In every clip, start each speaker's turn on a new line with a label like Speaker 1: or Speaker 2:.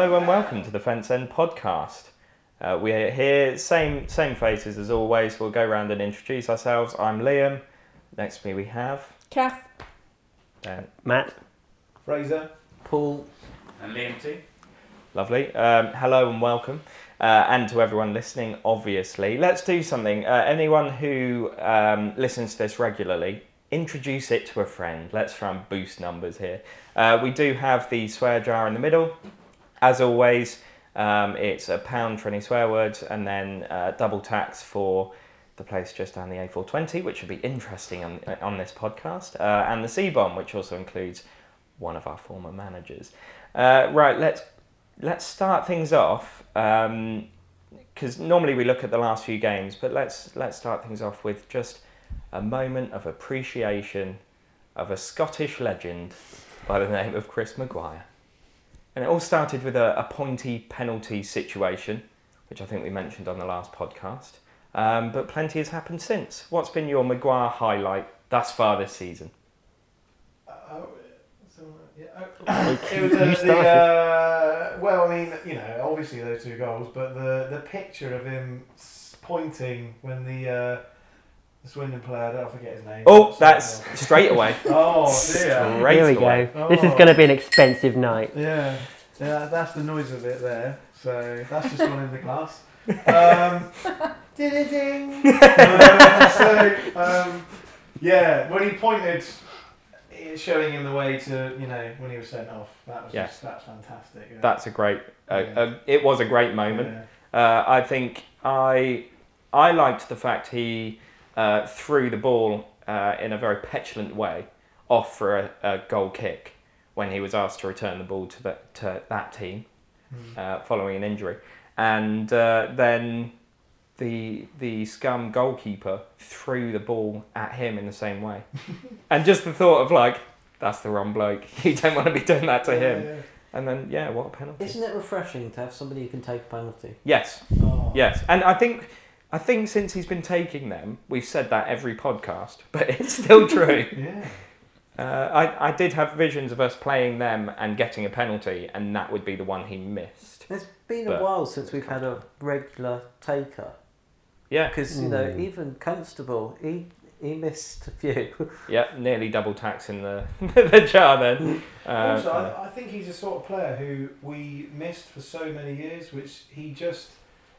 Speaker 1: Hello and welcome to the Fence End podcast. Uh, we're here, same same faces as always. We'll go around and introduce ourselves. I'm Liam. Next to me we have
Speaker 2: Kath.
Speaker 1: Ben.
Speaker 3: Matt.
Speaker 4: Fraser.
Speaker 3: Paul.
Speaker 5: And Liam too.
Speaker 1: Lovely. Um, hello and welcome. Uh, and to everyone listening, obviously. Let's do something. Uh, anyone who um, listens to this regularly, introduce it to a friend. Let's try and boost numbers here. Uh, we do have the swear jar in the middle. As always, um, it's a pound for any swear words and then uh, double tax for the place just down the A420, which would be interesting on, on this podcast, uh, and the C bomb, which also includes one of our former managers. Uh, right, let's let's start things off because normally we look at the last few games, but let's let's start things off with just a moment of appreciation of a Scottish legend by the name of Chris Maguire. And it all started with a, a pointy penalty situation, which I think we mentioned on the last podcast. Um, but plenty has happened since. What's been your Maguire highlight thus far this season?
Speaker 4: Uh, oh, yeah, oh, it was uh, the, uh, well, I mean, you know, obviously those two goals, but the the picture of him pointing when the uh, the Swindon player, I don't forget his name.
Speaker 1: Oh, that's straight away.
Speaker 4: Oh dear.
Speaker 1: Straight
Speaker 3: Here we
Speaker 1: away.
Speaker 3: go. This is going to be an expensive night.
Speaker 4: Yeah, yeah, that's the noise of it there. So that's just one in the glass. Um, ding ding. Uh, so um, yeah, when he pointed, it- showing him the way to you know when he was sent off. That was
Speaker 1: Yeah.
Speaker 4: just that's fantastic. Yeah.
Speaker 1: That's a great. Uh,
Speaker 4: Yeah.
Speaker 1: uh, it was a great moment.
Speaker 4: Yeah.
Speaker 1: Uh, I think I I liked the fact he uh, threw the ball uh, in a very petulant way off for a, a goal kick when he was asked to return the ball to the, to that team
Speaker 4: Mm.
Speaker 1: uh, following an injury, and uh, then the the scum goalkeeper threw the ball at him in the same way, and just the thought of like that's the wrong bloke. You don't want to be doing that to him.
Speaker 4: Yeah,
Speaker 1: And then yeah, what a penalty.
Speaker 6: Isn't it refreshing to have somebody who can take a penalty?
Speaker 1: Yes.
Speaker 4: Oh.
Speaker 1: Yes, and I think I think since he's been taking them, we've said that every podcast, but it's still true.
Speaker 4: Yeah.
Speaker 1: uh, I I did have visions of us playing them and getting a penalty, and that would be the one he missed.
Speaker 6: It's been
Speaker 1: But-
Speaker 6: a while since we've had a regular taker
Speaker 1: Yeah,
Speaker 6: because you know
Speaker 3: Mm.
Speaker 6: even Constable he he missed a few.
Speaker 1: yeah, nearly double tax in the the jar then. Uh,
Speaker 4: also, I, I think he's a sort of player who we missed for so many years, which he just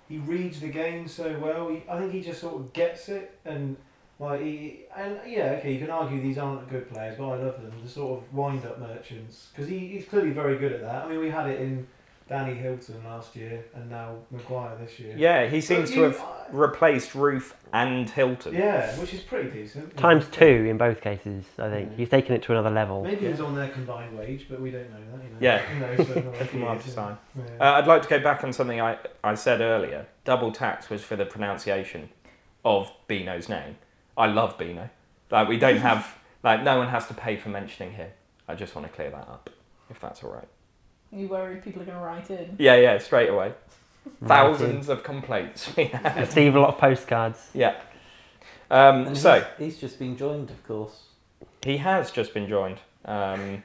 Speaker 4: he reads the game so well. He, I think he just sort of gets it, and like he and yeah, okay, you can argue these aren't good players, but I love them. The sort of wind up merchants because he, he's clearly very good at that. I mean, we had it in Danny Hylton last year, and now Maguire this year.
Speaker 1: yeah, he
Speaker 4: But
Speaker 1: seems to
Speaker 4: you-
Speaker 1: have replaced Roofe and Hilton.
Speaker 4: Yeah, which is pretty decent.
Speaker 3: Times two in both cases, I think.
Speaker 4: Yeah.
Speaker 3: He's taken it to another level.
Speaker 4: Maybe it's on their combined wage, but we don't know that. You know.
Speaker 1: Yeah.
Speaker 4: Who knows for another
Speaker 1: Take
Speaker 4: few
Speaker 1: hard
Speaker 4: years,
Speaker 1: to
Speaker 4: yeah.
Speaker 1: sign.
Speaker 4: Yeah.
Speaker 1: Uh, I'd like to go back on something I, I said earlier. Double tax was for the pronunciation of Bino's name. I love Bino. Like we don't have like no one has to pay for mentioning him. I just want to clear that up, if that's all right.
Speaker 2: You worried people are going to write in?
Speaker 1: Yeah, yeah, straight away. Thousands of complaints we had.
Speaker 3: Receive a lot of postcards.
Speaker 1: Yeah. Um,
Speaker 6: And
Speaker 1: so
Speaker 6: he's, he's just been joined, of course.
Speaker 1: he has just been joined um,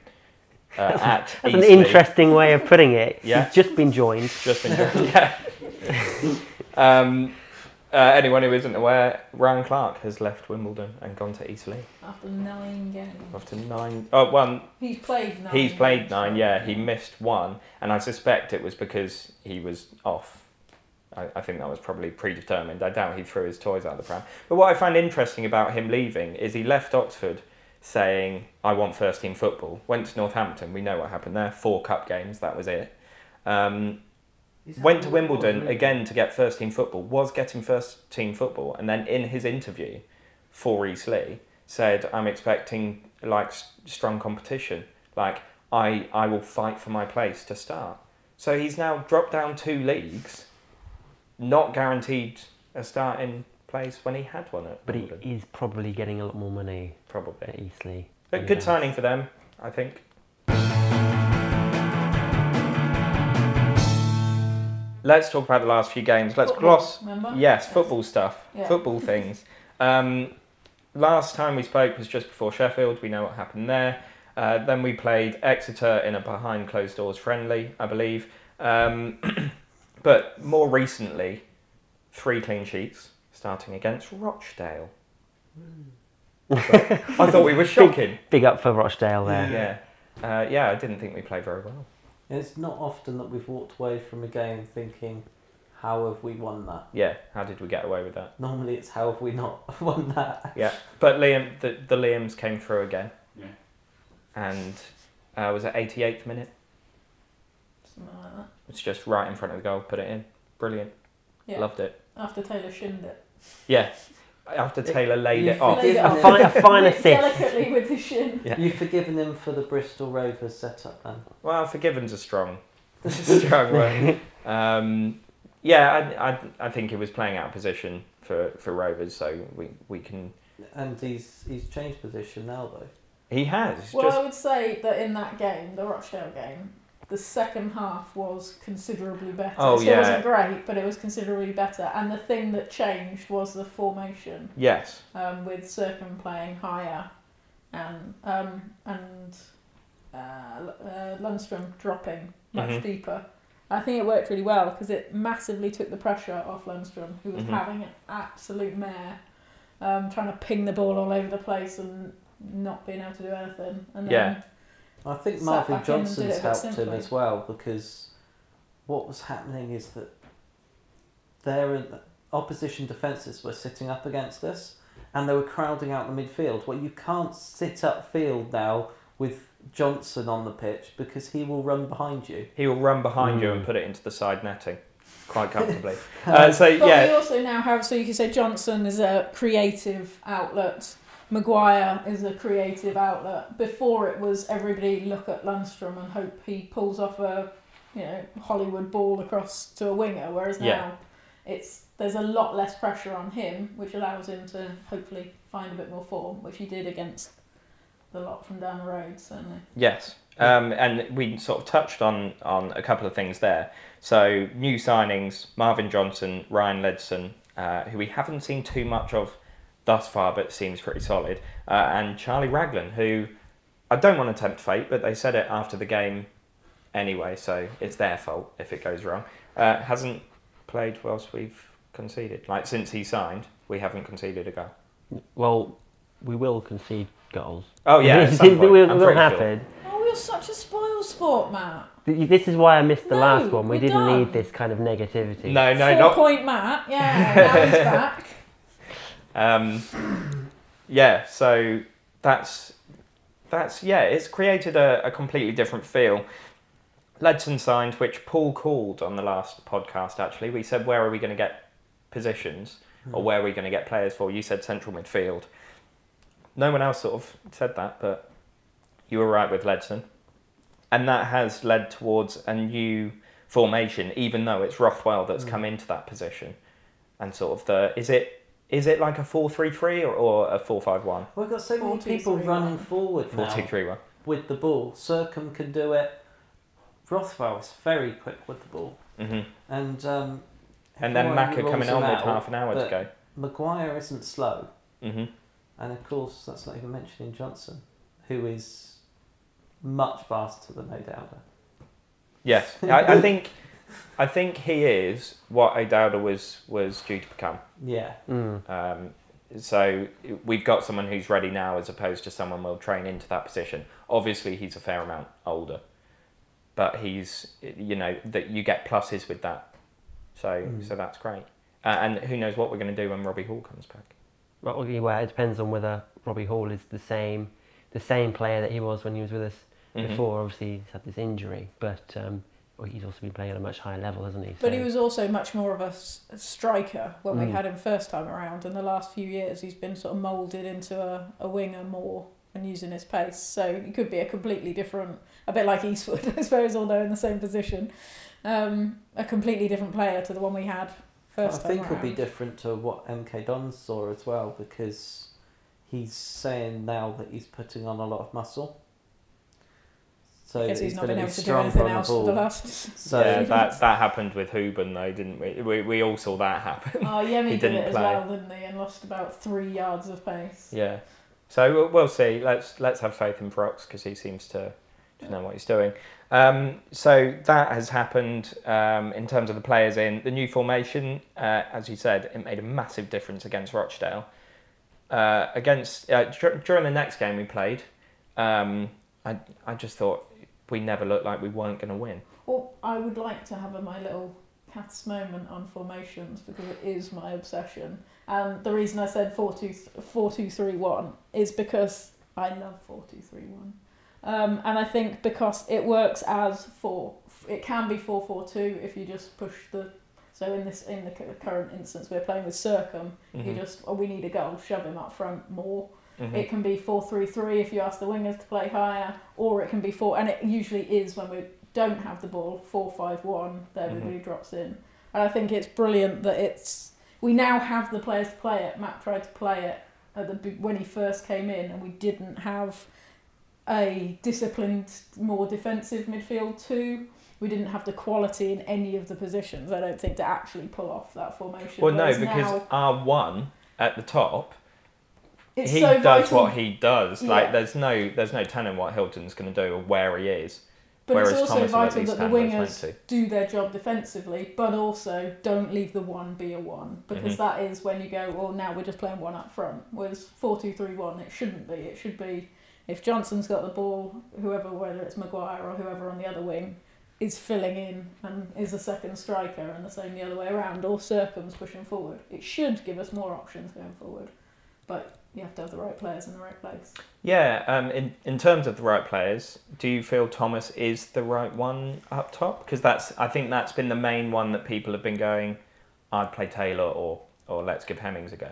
Speaker 1: uh, at
Speaker 3: That's an interesting way of putting it.
Speaker 1: Yeah.
Speaker 3: He's just been joined.
Speaker 1: Just been joined. yeah. um, uh, anyone who isn't aware, Ryan Clarke has left Wimbledon and gone to Italy
Speaker 2: After nine games.
Speaker 1: after nine. Oh, one.
Speaker 2: He's played nine.
Speaker 1: He's played
Speaker 2: games,
Speaker 1: nine. Yeah, he missed one, and I suspect it was because he was off. I, I think that was probably predetermined. I doubt he threw his toys out of the pram. But what I find interesting about him leaving is he left Oxford saying, "I want first team football." Went to Northampton. We know what happened there. Four cup games. That was it. Um, went to
Speaker 4: what it was,
Speaker 1: Wimbledon
Speaker 4: really?
Speaker 1: again to get first team football, was getting first team football, and then in his interview for Eastleigh said, "I'm expecting like strong competition. Like I I will fight for my place to start." So he's now dropped down two leagues, not guaranteed a starting place when he had one at
Speaker 3: But he is probably getting a lot more money
Speaker 1: probably.
Speaker 3: at Eastleigh.
Speaker 1: But good signing for them, I think. Let's talk about the last few games. Let's
Speaker 2: Football,
Speaker 1: gloss
Speaker 2: Remember?
Speaker 1: Yes, football stuff,
Speaker 2: Yeah.
Speaker 1: football things. Um, last time we spoke was just before Sheffield. We know what happened there. Uh, then we played Exeter in a behind closed doors friendly, I believe. Um, but more recently, three clean sheets starting against Rochdale. I thought we were shocking.
Speaker 3: Big up for Rochdale there.
Speaker 1: Yeah. Uh, yeah, I didn't think we played very well.
Speaker 6: It's not often that we've walked away from a game thinking, how have we won that?
Speaker 1: Yeah, how did we get away with that?
Speaker 6: Normally it's how have we not won that?
Speaker 1: Yeah, but Liam, the, the Liams came through again.
Speaker 5: Yeah.
Speaker 1: And uh, was it 88th minute?
Speaker 2: Something like that.
Speaker 1: It's just right in front of the goal, put it in. Brilliant.
Speaker 2: Yeah.
Speaker 1: Loved it.
Speaker 2: After Taylor shinned it.
Speaker 1: Yeah. After Taylor laid it off.
Speaker 2: Laid it
Speaker 3: A
Speaker 2: off.
Speaker 3: fine, a fine assist.
Speaker 2: Delicately with the shin.
Speaker 1: Yeah.
Speaker 6: You've forgiven him for the Bristol Rovers setup then?
Speaker 1: Well, forgiven's a strong, strong word. Um, yeah, I, I, I think he was playing out of position for, for Rovers, so we, we can.
Speaker 6: And he's he's changed position now though.
Speaker 1: He has. It's
Speaker 2: Well, I would say that in that game, the Rochdale game, the second half was considerably better.
Speaker 1: Oh,
Speaker 2: it
Speaker 1: yeah.
Speaker 2: wasn't great, but it was considerably better. And the thing that changed was the formation,
Speaker 1: yes.
Speaker 2: um, with Sercombe playing higher and um, and uh, uh, Lundstram dropping much
Speaker 1: Mhm.
Speaker 2: deeper. I think it worked really well because it massively took the pressure off Lundstram, who was
Speaker 1: Mhm.
Speaker 2: having an absolute mare, um, trying to ping the ball all over the place and not being able to do anything. And then
Speaker 1: Yeah.
Speaker 6: I think Marvin
Speaker 2: back in and did
Speaker 6: Johnson's
Speaker 2: it a
Speaker 6: helped him as well because what was happening is that their opposition defences were sitting up against us and they were crowding out the midfield. Well, you can't sit up field now with Johnson on the pitch because he will run behind you.
Speaker 1: He will run behind you
Speaker 3: Mm.
Speaker 1: and put it into the side netting quite comfortably. uh, so,
Speaker 2: But we
Speaker 1: yeah.
Speaker 2: also now have, so you can say Johnson is a creative outlet. Maguire is a creative outlet. Before it was everybody look at Lundstram and hope he pulls off a, you know, Hollywood ball across to a winger. Whereas now,
Speaker 1: Yeah.
Speaker 2: it's there's a lot less pressure on him, which allows him to hopefully find a bit more form, which he did against the lot from down the road. Certainly.
Speaker 1: Yes. Um, and we sort of touched on, on a couple of things there. So, new signings Marvin Johnson, Ryan Ledson, uh, who we haven't seen too much of thus far, but seems pretty solid, uh, and Charlie Raglan, who I don't want to tempt fate, but they said it after the game anyway, so it's their fault if it goes wrong. Uh, hasn't played whilst we've conceded. Like, since he signed, we haven't conceded a goal.
Speaker 3: Well, we will concede goals.
Speaker 1: Oh, yeah. at some
Speaker 3: it
Speaker 1: point,
Speaker 3: will,
Speaker 1: I'm
Speaker 3: will
Speaker 1: pretty sure.
Speaker 2: Oh, you're such a spoil sport, Matt.
Speaker 3: This is why I missed the
Speaker 2: No,
Speaker 3: last one. We didn't
Speaker 2: done.
Speaker 3: need this kind of negativity.
Speaker 1: No, no,
Speaker 2: Four
Speaker 1: not
Speaker 2: point Matt. Yeah, now he's back.
Speaker 1: Um, yeah, so that's that's yeah, it's created a, a completely different feel. Ledson signed, which Paul called on the last podcast. Actually, we said where are we going to get positions, or where are we going to get players for? You said central midfield. No one else sort of said that, but you were right with Ledson, and that has led towards a new formation. Even though it's Rothwell that's
Speaker 6: Mm.
Speaker 1: come into that position, and sort of the is it is it like a four three three or, or a four five one?
Speaker 6: We've got so many
Speaker 2: Four, two,
Speaker 6: people
Speaker 2: three,
Speaker 6: running
Speaker 2: one.
Speaker 6: forward
Speaker 1: Four
Speaker 6: now
Speaker 1: two three one.
Speaker 6: with the ball. Sercombe can do it. Rothwell's very quick with the ball.
Speaker 1: Mm-hmm.
Speaker 6: And um,
Speaker 1: And then
Speaker 6: everyone
Speaker 1: Maka coming on with half an hour to
Speaker 6: but
Speaker 1: go.
Speaker 6: Maguire isn't slow.
Speaker 1: Mm-hmm.
Speaker 6: And of course, that's not even mentioning Johnson, who is much faster than O'Dowda.
Speaker 1: Yes, I, I think I think he is what O'Dowda was was due to become.
Speaker 6: Yeah.
Speaker 3: Mm.
Speaker 1: Um, so we've got someone who's ready now, as opposed to someone we'll train into that position. Obviously, he's a fair amount older, but he's you know that you get pluses with that. So
Speaker 6: Mm.
Speaker 1: so that's great. Uh, and who knows what we're going to do when Robbie Hall comes back?
Speaker 3: Well, okay, well, it depends on whether Robbie Hall is the same, the same player that he was when he was with us
Speaker 1: Mhm.
Speaker 3: before. Obviously, he's had this injury, but um, well, he's also been playing at a much higher level, hasn't he?
Speaker 2: But he was also much more of a, s- a striker when we
Speaker 3: Mm.
Speaker 2: had him first time around. And the last few years, he's been sort of moulded into a, a winger more and using his pace. So he could be a completely different, a bit like Eastwood, I suppose, although in the same position. Um, a completely different player to the one we had first
Speaker 6: I
Speaker 2: time
Speaker 6: think it'll be different to what MK Don saw as well because he's saying now that he's putting on a lot of muscle. So
Speaker 2: I guess
Speaker 6: that
Speaker 2: he's not
Speaker 6: gonna
Speaker 2: been
Speaker 6: be
Speaker 2: able to do anything
Speaker 6: on the
Speaker 2: else for the last.
Speaker 6: So
Speaker 1: yeah, that that happened with Hoban though, didn't we? We we all saw that happen.
Speaker 2: Oh, Yemi
Speaker 1: He
Speaker 2: did
Speaker 1: didn't
Speaker 2: it as well, didn't he? And lost about three yards of pace.
Speaker 1: Yeah. So we'll, we'll see. Let's let's have faith in Brox because he seems to to know what he's doing. Um, so that has happened um, in terms of the players in the new formation. Uh, as you said, it made a massive difference against Rochdale. Uh, against uh, dur- during the next game we played, um, I I just thought we never looked like we weren't going to win.
Speaker 2: Well, I would like to have a, my little Kath's moment on formations because it is my obsession. And the reason I said 4 2 4 2 3 1 is because I love 4 2 3 1. Um, and I think because it works as 4, it can be 4 4 2 if you just push the. So in this in the current instance, we're playing with Sercombe. You
Speaker 1: Mhm.
Speaker 2: just, oh, we need a goal, shove him up front more.
Speaker 1: Mhm.
Speaker 2: It can be four three three if you ask the wingers to play higher, or it can be four, and it usually is when we don't have the ball four five one. That everybody drops in, and I think it's brilliant that it's we now have the players to play it. Matt tried to play it at the when he first came in, and we didn't have a disciplined, more defensive midfield too. We didn't have the quality in any of the positions. I don't think to actually pull off that formation.
Speaker 1: Well, no, because
Speaker 2: now,
Speaker 1: our one at the top,
Speaker 2: it's
Speaker 1: he
Speaker 2: so
Speaker 1: does
Speaker 2: vital
Speaker 1: what he does. Like there's no there's no telling what Hylton's going to do or where he is.
Speaker 2: But
Speaker 1: Whereas
Speaker 2: it's also
Speaker 1: Thomas
Speaker 2: vital that the
Speaker 1: stand where he's meant
Speaker 2: wingers do their job defensively, but also don't leave the one be a one because
Speaker 1: Mhm.
Speaker 2: that is when you go, well, now we're just playing one up front. Whereas four two three one, it shouldn't be. It should be if Johnson's got the ball, whoever, whether it's Maguire or whoever on the other wing, is filling in and is a second striker, and the same the other way around, or Sercombe's pushing forward. It should give us more options going forward, but you have to have the right players in the right place.
Speaker 1: Yeah, um, in in terms of the right players, do you feel Thomas is the right one up top? Because that's I think that's been the main one that people have been going. I'd play Taylor or or let's give Hemmings a go.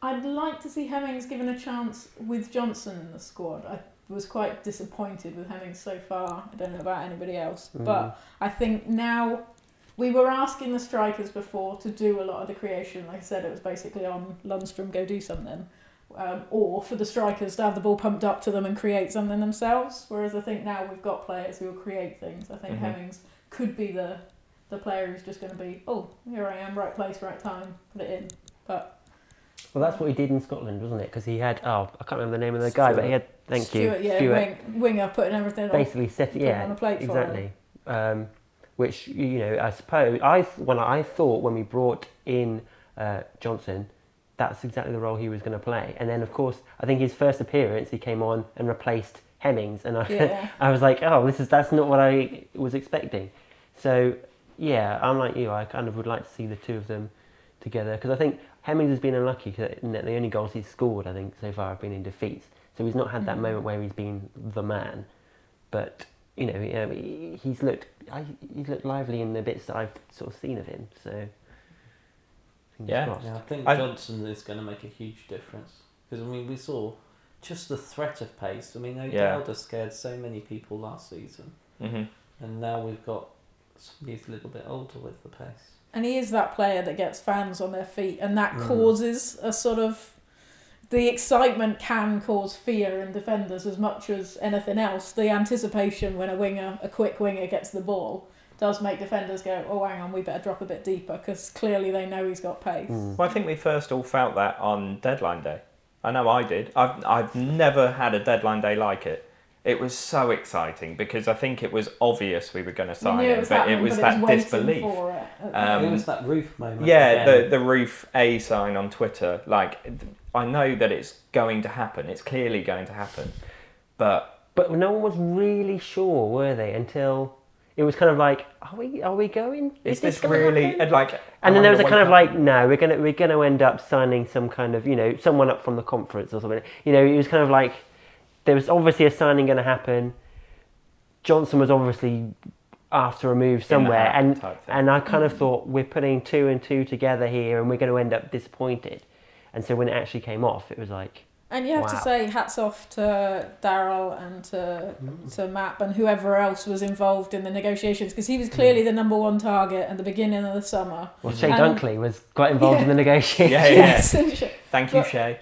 Speaker 2: I'd like to see Hemmings given a chance with Johnson in the squad. I was quite disappointed with Hemmings so far. I don't know about anybody else,
Speaker 3: Mm.
Speaker 2: but I think now we were asking the strikers before to do a lot of the creation. Like I said, it was basically on Lundstram go do something, um, or for the strikers to have the ball pumped up to them and create something themselves. Whereas I think now we've got players who will create things. I think
Speaker 1: Mhm.
Speaker 2: Hemmings could be the the player who's just going to be, oh, here I am, right place, right time, put it in. But
Speaker 3: Well, that's what he did in Scotland, wasn't it? Because he had oh, I can't remember the name of the guy, but he had thank
Speaker 2: Stuart,
Speaker 3: you,
Speaker 2: yeah,
Speaker 3: Stuart,
Speaker 2: Wing, winger putting everything on.
Speaker 3: basically set yeah
Speaker 2: on a plate for
Speaker 3: exactly. Um, which you know, I suppose I when I thought when we brought in uh, Johnson, that's exactly the role he was going to play. And then of course, I think his first appearance, he came on and replaced Hemmings, and I
Speaker 2: Yeah,
Speaker 3: I was like, oh, this is that's not what I was expecting. So yeah, I'm like you. I kind of would like to see the two of them together because I think Hemmings has been unlucky 'cause the only goals he's scored, I think, so far have been in defeats. So he's not had that
Speaker 2: Mhm.
Speaker 3: moment where he's been the man. But you know, he- he's looked I, he's looked lively in the bits that I've sort of seen of him. So
Speaker 1: Yeah.
Speaker 3: crossed.
Speaker 6: Yeah, I think
Speaker 1: I-
Speaker 6: Johnson is going to make a huge difference because I mean we saw just the threat of pace. I mean
Speaker 1: Yeah.
Speaker 6: O'Dowd scared so many people last season,
Speaker 1: hmm
Speaker 6: and now we've got somebody who's a little bit older with the pace.
Speaker 2: and he is that player that gets fans on their feet, and that
Speaker 3: Mm.
Speaker 2: causes a sort of the excitement can cause fear in defenders as much as anything else. The anticipation when a winger, a quick winger, gets the ball does make defenders go, "Oh, hang on, we better drop a bit deeper," because clearly they know he's got pace.
Speaker 3: Mm.
Speaker 1: Well, I think we first all felt that on deadline day. I know I did. I've I've never had a deadline day like it. It was so exciting because I think it was obvious we were going to sign him,
Speaker 2: it was
Speaker 1: but it was
Speaker 2: but
Speaker 1: that
Speaker 2: it was
Speaker 1: disbelief.
Speaker 2: For it.
Speaker 1: Um,
Speaker 6: it was that roof moment.
Speaker 1: Yeah,
Speaker 6: again.
Speaker 1: the the roof A sign on Twitter. Like, I know that it's going to happen. It's clearly going to happen, but
Speaker 3: But no one was really sure, were they? Until it was kind of like, are we are we going?
Speaker 1: is this
Speaker 3: gonna
Speaker 1: really
Speaker 3: happen?
Speaker 1: and like?
Speaker 3: And then there was a kind of like, no, we're gonna we're gonna end up signing some kind of you know someone up from the conference or something. You know, it was kind of like there was obviously a signing going to happen. Johnson was obviously after a move somewhere, and and I kind of mm. thought we're putting two and two together here, and we're going to end up disappointed. And so when it actually came off, it was like,
Speaker 2: And you have to say hats off to Darryl and to
Speaker 6: Mm.
Speaker 2: to Map and whoever else was involved in the negotiations because he was clearly the number one target at the beginning of the summer.
Speaker 3: well, Chey
Speaker 2: And-
Speaker 3: Dunkley was quite involved in the negotiations.
Speaker 1: Yeah, yeah.
Speaker 2: Yes.
Speaker 1: Thank you,
Speaker 2: But-
Speaker 1: Chey.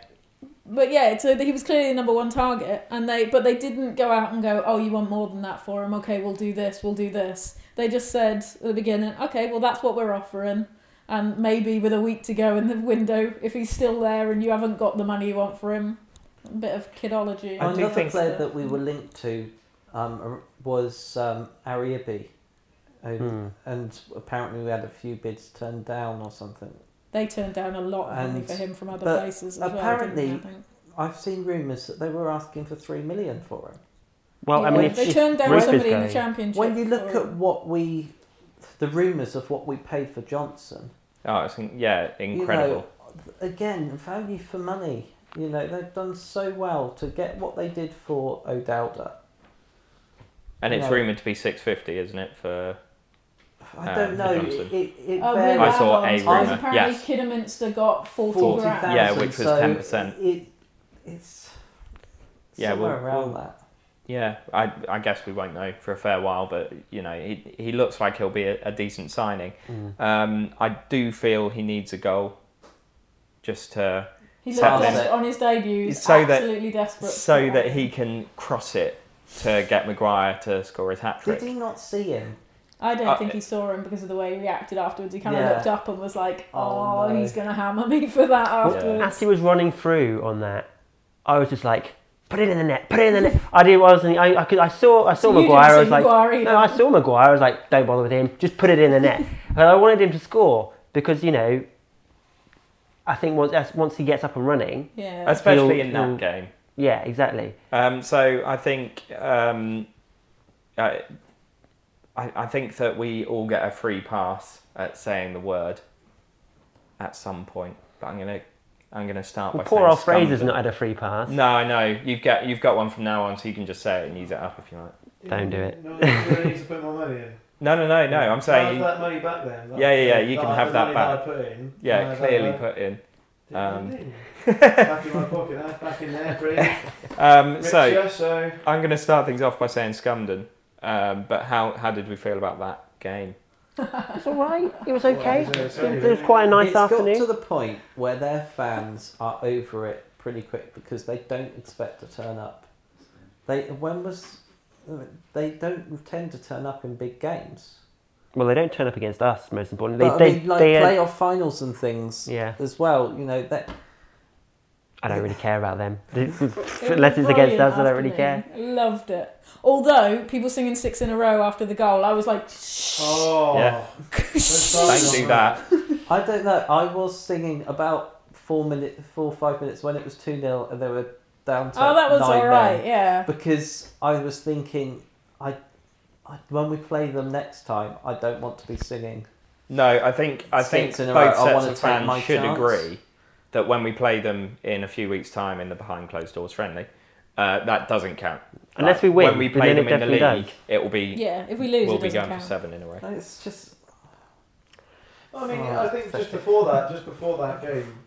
Speaker 2: but yeah, so he was clearly the number one target, and they but they didn't go out and go, oh, you want more than that for him? Okay, we'll do this, we'll do this. They just said at the beginning, okay, well that's what we're offering, and maybe with a week to go in the window, if he's still there and you haven't got the money you want for him, a bit of kidology.
Speaker 1: I do
Speaker 6: Another
Speaker 1: think-
Speaker 6: player that we were linked to um, was um, Ariyibi. who-
Speaker 3: Hmm.
Speaker 6: And apparently we had a few bids turned down or something.
Speaker 2: They turned down a lot of money for him from other
Speaker 6: but
Speaker 2: places as
Speaker 6: apparently-
Speaker 2: well. Didn't I think?
Speaker 6: I've seen rumours that they were asking for three million for him.
Speaker 3: Well, I mean, if,
Speaker 2: they
Speaker 3: if
Speaker 2: turned down somebody in the championship.
Speaker 6: When you look at what we, the rumours of what we paid for Johnson,
Speaker 1: Oh, it's in- yeah, incredible.
Speaker 6: You know, again, value for money. You know, they've done so well to get what they did for O'Dowda.
Speaker 1: and it's
Speaker 6: no.
Speaker 1: rumoured to be six fifty, isn't it? For
Speaker 6: I
Speaker 1: Um,
Speaker 6: don't
Speaker 1: for
Speaker 6: know. It, it, it
Speaker 2: Oh,
Speaker 6: varies.
Speaker 1: I saw a rumour,
Speaker 2: Apparently,
Speaker 1: yes.
Speaker 2: Kidderminster got 40,
Speaker 6: 40
Speaker 2: grand.
Speaker 6: thousand,
Speaker 1: Yeah, which was
Speaker 6: so
Speaker 1: 10%.
Speaker 6: It, it's
Speaker 1: Yeah,
Speaker 6: somewhere
Speaker 1: we'll-
Speaker 6: around
Speaker 1: we'll-
Speaker 6: that.
Speaker 1: Yeah, I I guess we won't know for a fair while, but you know he he looks like he'll be a, a decent signing.
Speaker 3: Mm.
Speaker 1: Um, I do feel he needs a goal, just to
Speaker 2: He looked
Speaker 6: that-
Speaker 2: desperate on his debut. He's
Speaker 1: so that-
Speaker 2: desperate.
Speaker 1: so
Speaker 2: for
Speaker 1: that he can cross it to get Maguire to score his hat trick.
Speaker 6: Did he not see him?
Speaker 2: I don't
Speaker 1: Uh,
Speaker 2: think he saw him because of the way he reacted afterwards. He kind of
Speaker 6: Yeah.
Speaker 2: looked up and was like,
Speaker 6: Oh,
Speaker 2: "Oh,
Speaker 6: no.
Speaker 2: he's going to hammer me for that afterwards."
Speaker 3: As he was running through on that, I was just like, put it in the net, put it in the net. I did. I was. I, I, could, I saw. I saw
Speaker 2: So
Speaker 3: Maguire. I
Speaker 2: didn't
Speaker 3: was like,
Speaker 2: Maguire
Speaker 3: no, I saw Maguire. I was like, don't bother with him. Just put it in the net. and I wanted him to score because you know, I think once once he gets up and running,
Speaker 2: yeah.
Speaker 1: Especially in that game.
Speaker 3: yeah, exactly.
Speaker 1: Um, so I think um, I, I I think that we all get a free pass at saying the word at some point. But I'm gonna I'm gonna start
Speaker 3: Well,
Speaker 1: by
Speaker 3: poor
Speaker 1: saying
Speaker 3: old Fraser's not had a free pass.
Speaker 1: No, I know you've got you've got one from now on, so you can just say it and use it up if you like.
Speaker 3: Don't do it.
Speaker 4: No, do I need to put my money in.
Speaker 1: No, no, no, no. I'm saying
Speaker 4: have that money back then.
Speaker 1: Yeah, yeah, yeah, you can have that
Speaker 4: money
Speaker 1: back.
Speaker 4: I put in.
Speaker 1: yeah clearly
Speaker 4: back?
Speaker 1: put in. Um,
Speaker 4: ding, ding. back in my pocket. Back in there, brilliant.
Speaker 1: Um, so
Speaker 4: Richer, so
Speaker 1: I'm going to start things off by saying Scumden. Um, but how how did we feel about that game?
Speaker 3: It's all right. It was okay.
Speaker 4: Well,
Speaker 3: It was, it was quite a nice
Speaker 6: It's
Speaker 3: afternoon.
Speaker 6: got to the point where their fans are over it pretty quick because they don't expect to turn up. They when was they don't tend to turn up in big games.
Speaker 3: Well, they don't turn up against us. Most importantly,
Speaker 6: But
Speaker 3: they,
Speaker 6: I
Speaker 3: they,
Speaker 6: mean, like
Speaker 3: they, uh,
Speaker 6: playoff finals and things
Speaker 3: yeah.
Speaker 6: as well. You know that
Speaker 3: I don't really care about them.
Speaker 2: It was
Speaker 3: Unless it's against us, I don't really care.
Speaker 2: afternoon. Loved it. Although people singing six in a row after the goal, I was like, Shh.
Speaker 4: oh,
Speaker 1: Yeah.
Speaker 4: let's
Speaker 1: Don't do that.
Speaker 6: I don't know. I was singing about four minutes, four five minutes when it was two 0 and they were down to
Speaker 2: "Oh, that was
Speaker 6: nine
Speaker 2: all right."
Speaker 6: men.
Speaker 2: Yeah.
Speaker 6: because I was thinking, I, I when we play them next time, I don't want to be singing.
Speaker 1: No, I think I think
Speaker 6: Six in a
Speaker 1: both
Speaker 6: row. I
Speaker 1: sets
Speaker 6: wanna
Speaker 1: of
Speaker 6: take
Speaker 1: fans should
Speaker 6: chance.
Speaker 1: agree that when we play them in a few weeks' time in the behind closed doors friendly, uh, that doesn't count.
Speaker 3: Unless
Speaker 1: Like,
Speaker 3: we win,
Speaker 1: when we play them in the league,
Speaker 3: does.
Speaker 1: it will be
Speaker 2: Yeah. If we lose,
Speaker 1: we'll
Speaker 2: it
Speaker 1: be
Speaker 2: doesn't
Speaker 1: going
Speaker 2: count.
Speaker 1: for seven in a row.
Speaker 6: It's just
Speaker 4: I mean,
Speaker 6: Oh,
Speaker 4: I think just before that, just before that game,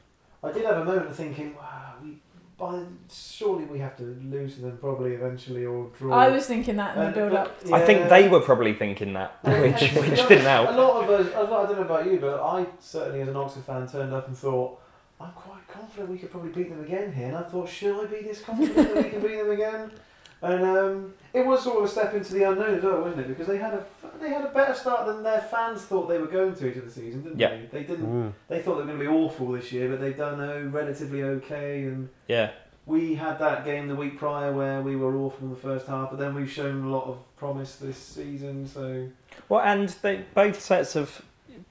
Speaker 4: I did have a moment of thinking, wow, we, by, surely we have to lose to them probably eventually or draw.
Speaker 2: I was thinking that in the build up.
Speaker 4: but,
Speaker 1: I think they were probably thinking that, which which didn't help.
Speaker 4: A lot of us, I don't know about you, but I certainly, as an Oxford fan, turned up and thought, I'm quite confident we could probably beat them again here. And I thought, should I be this confident that we can beat them again? And um, it was sort of a step into the unknown as well, wasn't it? Because they had a they had a better start than their fans thought they were going to to the season, didn't
Speaker 1: Yeah.
Speaker 4: they? They didn't.
Speaker 3: Mm.
Speaker 4: They thought they were going to be awful this year, but they've done oh, relatively okay. And
Speaker 1: Yeah,
Speaker 4: we had that game the week prior where we were awful in the first half, but then we've shown a lot of promise this season. So
Speaker 1: well, and they both sets of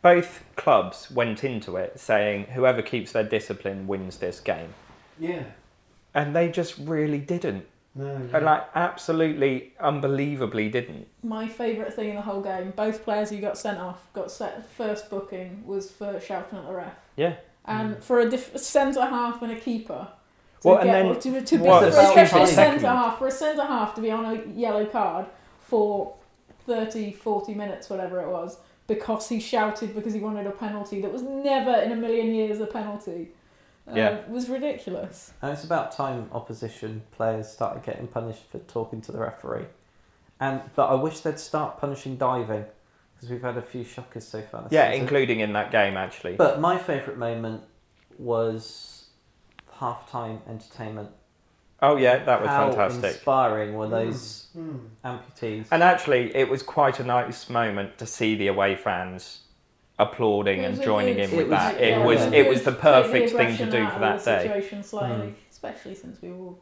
Speaker 1: both clubs went into it saying whoever keeps their discipline wins this game,
Speaker 4: yeah,
Speaker 1: and they just really didn't.
Speaker 4: no,
Speaker 1: And like absolutely unbelievably didn't.
Speaker 2: My favourite thing in the whole game, both players who got sent off got set first booking was for shouting at the ref.
Speaker 1: Yeah.
Speaker 2: And
Speaker 4: Mm.
Speaker 2: for a dif- centre half and a keeper. To
Speaker 1: Well, and
Speaker 2: get,
Speaker 1: then
Speaker 2: to, to be
Speaker 1: what,
Speaker 2: for especially a centre half for a centre half to be on a yellow card for 30, 40 minutes, whatever it was, because he shouted because he wanted a penalty that was never in a million years a penalty. Uh,
Speaker 1: Yeah.
Speaker 2: was ridiculous.
Speaker 6: and it's about time opposition players started getting punished for talking to the referee. And but I wish they'd start punishing diving because we've had a few shockers so far. This
Speaker 1: Yeah,
Speaker 6: season.
Speaker 1: including in that game actually.
Speaker 6: But my favourite moment was half-time entertainment.
Speaker 1: Oh yeah, that was
Speaker 6: How
Speaker 1: fantastic.
Speaker 6: inspiring were those
Speaker 4: Mm.
Speaker 6: amputees?
Speaker 1: And actually, it was quite a nice moment to see the away fans applauding and joining
Speaker 2: good-
Speaker 1: in with
Speaker 6: It was-
Speaker 1: that.
Speaker 6: yeah,
Speaker 1: It was it was the perfect thing to do for that day.
Speaker 2: Situation slightly,
Speaker 6: Mm.
Speaker 2: especially since we were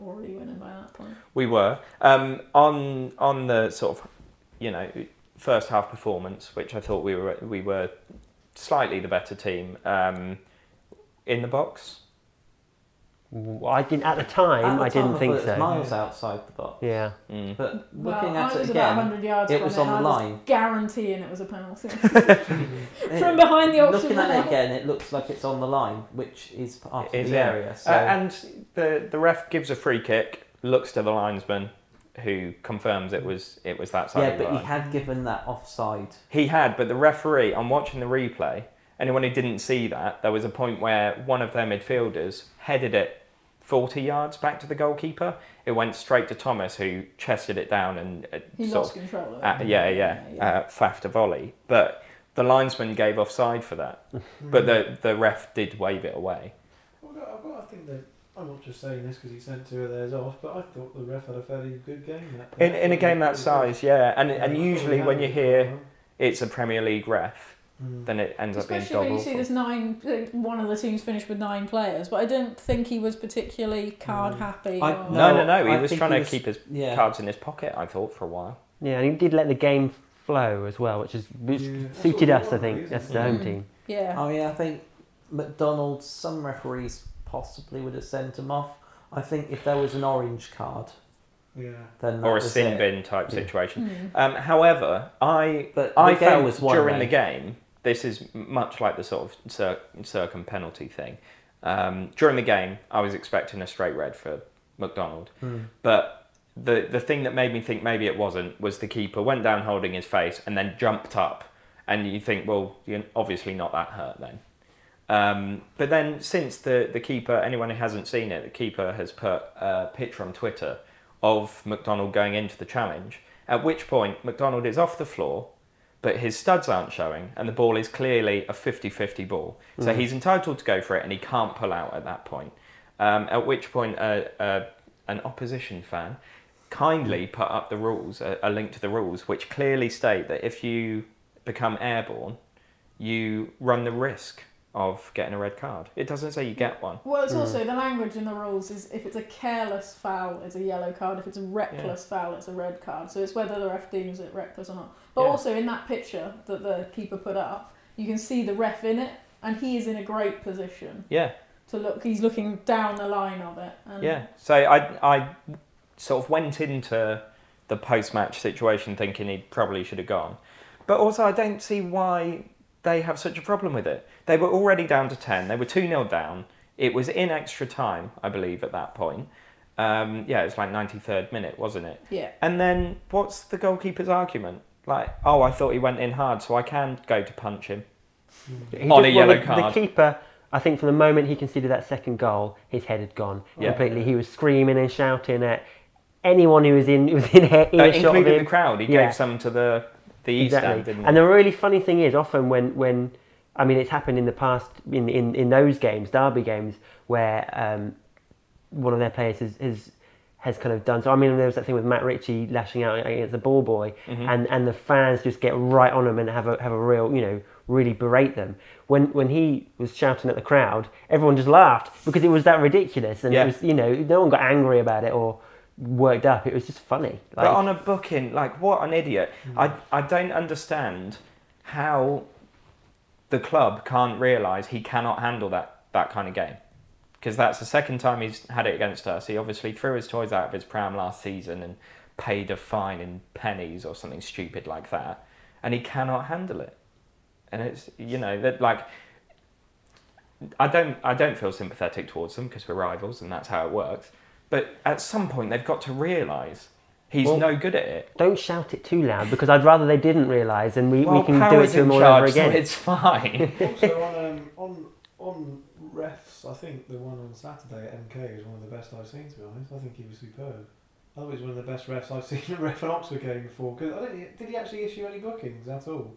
Speaker 2: already winning by that point.
Speaker 1: We were um, on on the sort of you know first half performance, which I thought we were we were slightly the better team um, in the box.
Speaker 3: Well, I didn't at the time.
Speaker 6: At the
Speaker 3: I
Speaker 6: time,
Speaker 3: didn't think
Speaker 6: thought it was
Speaker 3: so.
Speaker 6: miles outside the box.
Speaker 3: Yeah.
Speaker 1: Mm.
Speaker 6: But looking
Speaker 2: I
Speaker 6: at it
Speaker 2: was about
Speaker 6: again,
Speaker 2: 100 yards
Speaker 6: it
Speaker 2: from
Speaker 6: was
Speaker 2: it.
Speaker 6: on the line.
Speaker 2: guaranteeing it was a penalty. From behind the option
Speaker 6: Looking at it again, it looks like it's on the line, which is part of
Speaker 1: Is
Speaker 6: the
Speaker 1: it?
Speaker 6: area. So
Speaker 1: Uh, and the the ref gives a free kick, looks to the linesman, who confirms it was it was that side
Speaker 6: yeah,
Speaker 1: of the
Speaker 6: but he had given that offside.
Speaker 1: He had, but the referee, I'm watching the replay, anyone who didn't see that, there was a point where one of their midfielders headed it 40 yards back to the goalkeeper. It went straight to Thomas, who chested it down and uh,
Speaker 2: He
Speaker 1: sort
Speaker 2: lost
Speaker 1: of,
Speaker 2: control of it.
Speaker 1: uh, yeah, yeah, uh, faffed a volley. But the linesman gave offside for that. But the, the ref did wave it away.
Speaker 4: I've got, I've got, I think that I'm not just saying this because he sent two of theirs off, but I thought the ref had a fairly good game. That
Speaker 1: In, in a game that size, yeah. And, and usually when you hear it's a Premier League ref,
Speaker 4: Mm.
Speaker 1: then it ends up being
Speaker 2: Especially when you see this nine, one of the teams finished with nine players, but I don't think he was particularly card happy.
Speaker 6: I-
Speaker 2: or-
Speaker 1: No, no, no. He
Speaker 6: I
Speaker 1: was trying
Speaker 6: he
Speaker 1: to keep his
Speaker 6: Yeah.
Speaker 1: cards in his pocket, I thought, for a while.
Speaker 3: Yeah, and he did let the game flow as well, which is which
Speaker 4: Yeah.
Speaker 3: Suited us. I think
Speaker 4: want,
Speaker 3: that's the home
Speaker 2: Mm.
Speaker 3: team.
Speaker 2: Yeah.
Speaker 6: Oh yeah, I think McDonald's. Some referees possibly would have sent him off. I think if there was an orange card,
Speaker 4: Yeah.
Speaker 6: then
Speaker 1: Or a sin
Speaker 6: it.
Speaker 1: bin type
Speaker 3: Yeah.
Speaker 1: situation.
Speaker 2: Hmm.
Speaker 1: Um, however, I
Speaker 6: But
Speaker 1: I
Speaker 6: the
Speaker 1: felt
Speaker 6: was one
Speaker 1: during
Speaker 6: way.
Speaker 1: the game, this is much like the sort of cir- circum penalty thing. Um, during the game, I was expecting a straight red for McDonald,
Speaker 6: Hmm.
Speaker 1: but the the thing that made me think maybe it wasn't was the keeper went down holding his face and then jumped up, and you think, well, you're obviously not that hurt then. Um, but then, since the, the keeper, anyone who hasn't seen it, the keeper has put a picture on Twitter of McDonald going into the challenge. At which point, McDonald is off the floor, but his studs aren't showing, and the ball is clearly a 50 50 ball. So
Speaker 3: Mhm.
Speaker 1: he's entitled to go for it, and he can't pull out at that point. Um, at which point, uh, uh, an opposition fan kindly put up the rules, a, a link to the rules, which clearly state that if you become airborne, you run the risk of getting a red card. It doesn't say you get one.
Speaker 2: Well, it's
Speaker 3: Mm.
Speaker 2: also the language in the rules is if it's a careless foul, it's a yellow card. If it's a reckless foul, it's a red card. So it's whether the ref deems it reckless or not. But
Speaker 1: Yeah.
Speaker 2: also in that picture that the keeper put up, you can see the ref in it, and he is in a great position
Speaker 1: Yeah,
Speaker 2: to look. He's looking down the line of it. And
Speaker 1: yeah. So I, I sort of went into the post-match situation thinking he probably should have gone, but also I don't see why they have such a problem with it. They were already down to ten. They were two 0 down. It was in extra time, I believe, at that point. Um, yeah, it's like ninety third minute, wasn't it?
Speaker 2: Yeah.
Speaker 1: And then what's the goalkeeper's argument? Like, oh, I thought he went in hard, so I can go to punch him.
Speaker 3: He
Speaker 1: On a
Speaker 3: well,
Speaker 1: yellow
Speaker 3: the,
Speaker 1: card.
Speaker 3: The keeper, I think, from the moment he conceded that second goal, his head had gone
Speaker 1: Yeah.
Speaker 3: completely. He was screaming and shouting at anyone who was in within he-
Speaker 1: Uh,
Speaker 3: earshot of
Speaker 1: including
Speaker 3: him.
Speaker 1: the crowd, he
Speaker 3: Yeah.
Speaker 1: gave some to the the
Speaker 3: exactly.
Speaker 1: didn't?
Speaker 3: And the really funny thing is, often when when I mean, it's happened in the past in in, in those games, derby games, where um, one of their players has, has has kind of done. So I mean, there was that thing with Matt Ritchie lashing out against the ball boy,
Speaker 1: Mhm.
Speaker 3: and and the fans just get right on him and have a have a real you know really berate them. When when he was shouting at the crowd, everyone just laughed because it was that ridiculous, and
Speaker 1: Yeah.
Speaker 3: it was you know no one got angry about it or worked up. It was just funny.
Speaker 1: But on a booking, like what an idiot! Hmm. I I don't understand how the club can't realise he cannot handle that that kind of game. Because that's the second time he's had it against us. He obviously threw his toys out of his pram last season and paid a fine in pennies or something stupid like that, and he cannot handle it. And it's you know that like I don't I don't feel sympathetic towards them because we're rivals and that's how it works. But at some point they've got to realise he's
Speaker 3: Well-
Speaker 1: no good at it.
Speaker 3: don't shout it too loud because I'd rather they didn't realise and we,
Speaker 1: Well,
Speaker 3: we can do it to them all
Speaker 1: charge,
Speaker 3: over
Speaker 1: so
Speaker 3: again.
Speaker 1: it's fine.
Speaker 4: also on um, on on refs, I think the one on Saturday at MK is one of the best I've seen. To be honest, I think he was superb. I thought he was one of the best refs I've seen at ref an Oxford game before. Cause I did he actually issue any bookings at all?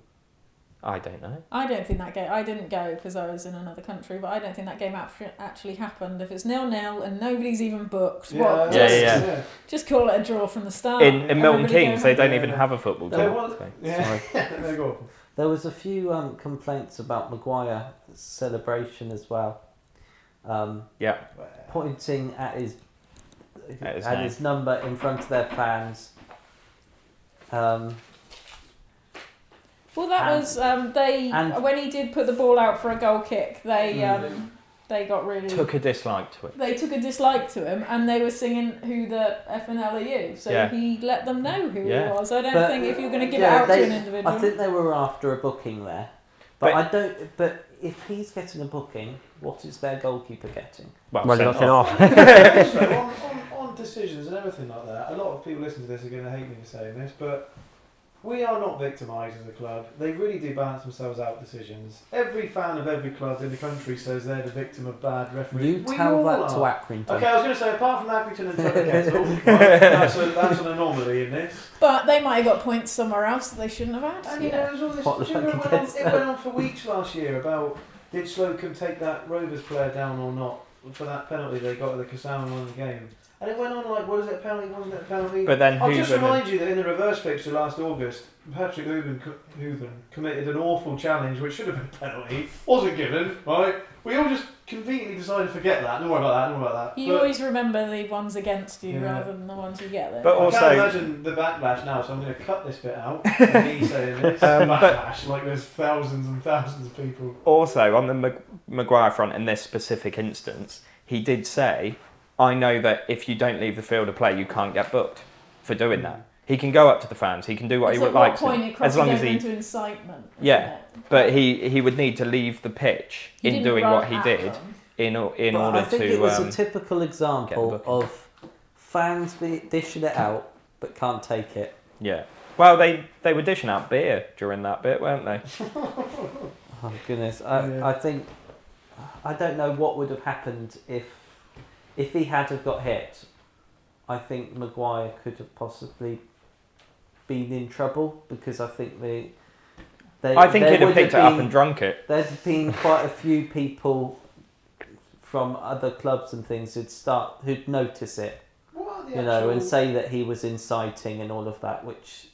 Speaker 1: I don't know.
Speaker 2: I don't think that game. I didn't go because I was in another country, but I don't think that game actually happened. If it's nil nil and nobody's even booked, what?
Speaker 1: Yeah,
Speaker 2: just,
Speaker 1: yeah,
Speaker 2: just call it a draw from the start.
Speaker 1: In, in Milton
Speaker 2: Everybody
Speaker 1: Keynes, they don't even have a football
Speaker 6: There
Speaker 1: team.
Speaker 4: was-
Speaker 1: so-
Speaker 4: Yeah, there
Speaker 6: was a few um, complaints about Maguire celebration as well, um,
Speaker 1: Yeah.
Speaker 6: pointing at his
Speaker 1: At his
Speaker 6: had
Speaker 1: name.
Speaker 6: his number in front of their fans. Um,
Speaker 2: Well, that
Speaker 6: And-
Speaker 2: was um, they
Speaker 6: and-
Speaker 2: when he did put the ball out for a goal kick. They
Speaker 4: Mm.
Speaker 2: um, they got really
Speaker 1: Took a dislike to it.
Speaker 2: they took a dislike to him, and they were singing "Who the FNL are you?" So
Speaker 1: Yeah.
Speaker 2: he let them know who
Speaker 1: Yeah.
Speaker 2: he was. I don't
Speaker 6: But-
Speaker 2: think if you're going to give
Speaker 6: Yeah,
Speaker 2: it out
Speaker 6: they-
Speaker 2: to an individual,
Speaker 6: I think they were after a booking there, but,
Speaker 1: But-
Speaker 6: I don't. But if he's getting a booking, what is their goalkeeper getting?
Speaker 3: Well, they got
Speaker 1: sent
Speaker 3: sent
Speaker 1: off.
Speaker 3: off.
Speaker 4: also, on, on, on decisions and everything like that, a lot of people listening to this are going to hate me for saying this, but we are not victimised as a club. They really do balance themselves out decisions. Every fan of every club in the country says they're the victim of bad referees.
Speaker 6: You
Speaker 4: We
Speaker 6: tell
Speaker 4: all
Speaker 6: that to
Speaker 4: are.
Speaker 6: Accrington.
Speaker 4: Okay, I was going to say, apart from Accrington and Trevor Kettle, right, that's, a, that's an anomaly in this.
Speaker 2: but they might have got points somewhere else that they shouldn't have had.
Speaker 4: And
Speaker 2: you
Speaker 4: you know,
Speaker 2: know.
Speaker 4: there was all this,
Speaker 6: What the
Speaker 4: do you remember it, went
Speaker 6: is
Speaker 4: on, it went on for weeks last year about did Slocombe take that Rovers player down or not for that penalty they got at the Kassam and won the game. And it went on like, was it a penalty, wasn't it a penalty?
Speaker 1: But then
Speaker 4: I'll just
Speaker 1: Hoban
Speaker 4: remind you that in the reverse fixture last August, Patrick Hoban, Hoban committed an awful challenge which should have been a penalty, wasn't given, right? We all just conveniently decided to forget that, don't worry about that, don't worry about that.
Speaker 2: You
Speaker 4: But
Speaker 2: always remember the ones against you
Speaker 4: Yeah.
Speaker 2: rather than the ones you get there.
Speaker 1: But
Speaker 4: I
Speaker 1: also-
Speaker 4: can't imagine the backlash now, so I'm going to cut this bit out. and me saying this.
Speaker 1: Um, but-
Speaker 4: backlash, like there's thousands and thousands of people.
Speaker 1: also on the Mag- Maguire front in this specific instance, he did say, "I know that if you don't leave the field of play, you can't get booked for doing that. He can go up to the fans. He can do what
Speaker 2: It's
Speaker 1: he would
Speaker 2: like. point it
Speaker 1: as long as
Speaker 2: crosses
Speaker 1: he.
Speaker 2: over into incitement.
Speaker 1: Yeah.
Speaker 2: it?
Speaker 1: But he he would need to leave the pitch
Speaker 2: He
Speaker 1: in doing what he did
Speaker 2: them.
Speaker 1: in o- in
Speaker 6: But
Speaker 1: order
Speaker 6: I think
Speaker 1: to.
Speaker 6: it was
Speaker 1: um,
Speaker 6: a typical example of fans be dishing it out but can't take it.
Speaker 1: yeah. Well, they they were dishing out beer during that bit, weren't they?
Speaker 6: Oh goodness, I,
Speaker 4: Yeah.
Speaker 6: I think I don't know what would have happened if if he had have got hit. I think Maguire could have possibly been in trouble because I think they. they
Speaker 1: I think he'd have
Speaker 6: would
Speaker 1: picked it up and drunk it.
Speaker 6: There'd been quite a few people from other clubs and things who'd start who'd notice it,
Speaker 4: What
Speaker 6: you know, and say that he was inciting and all of that, which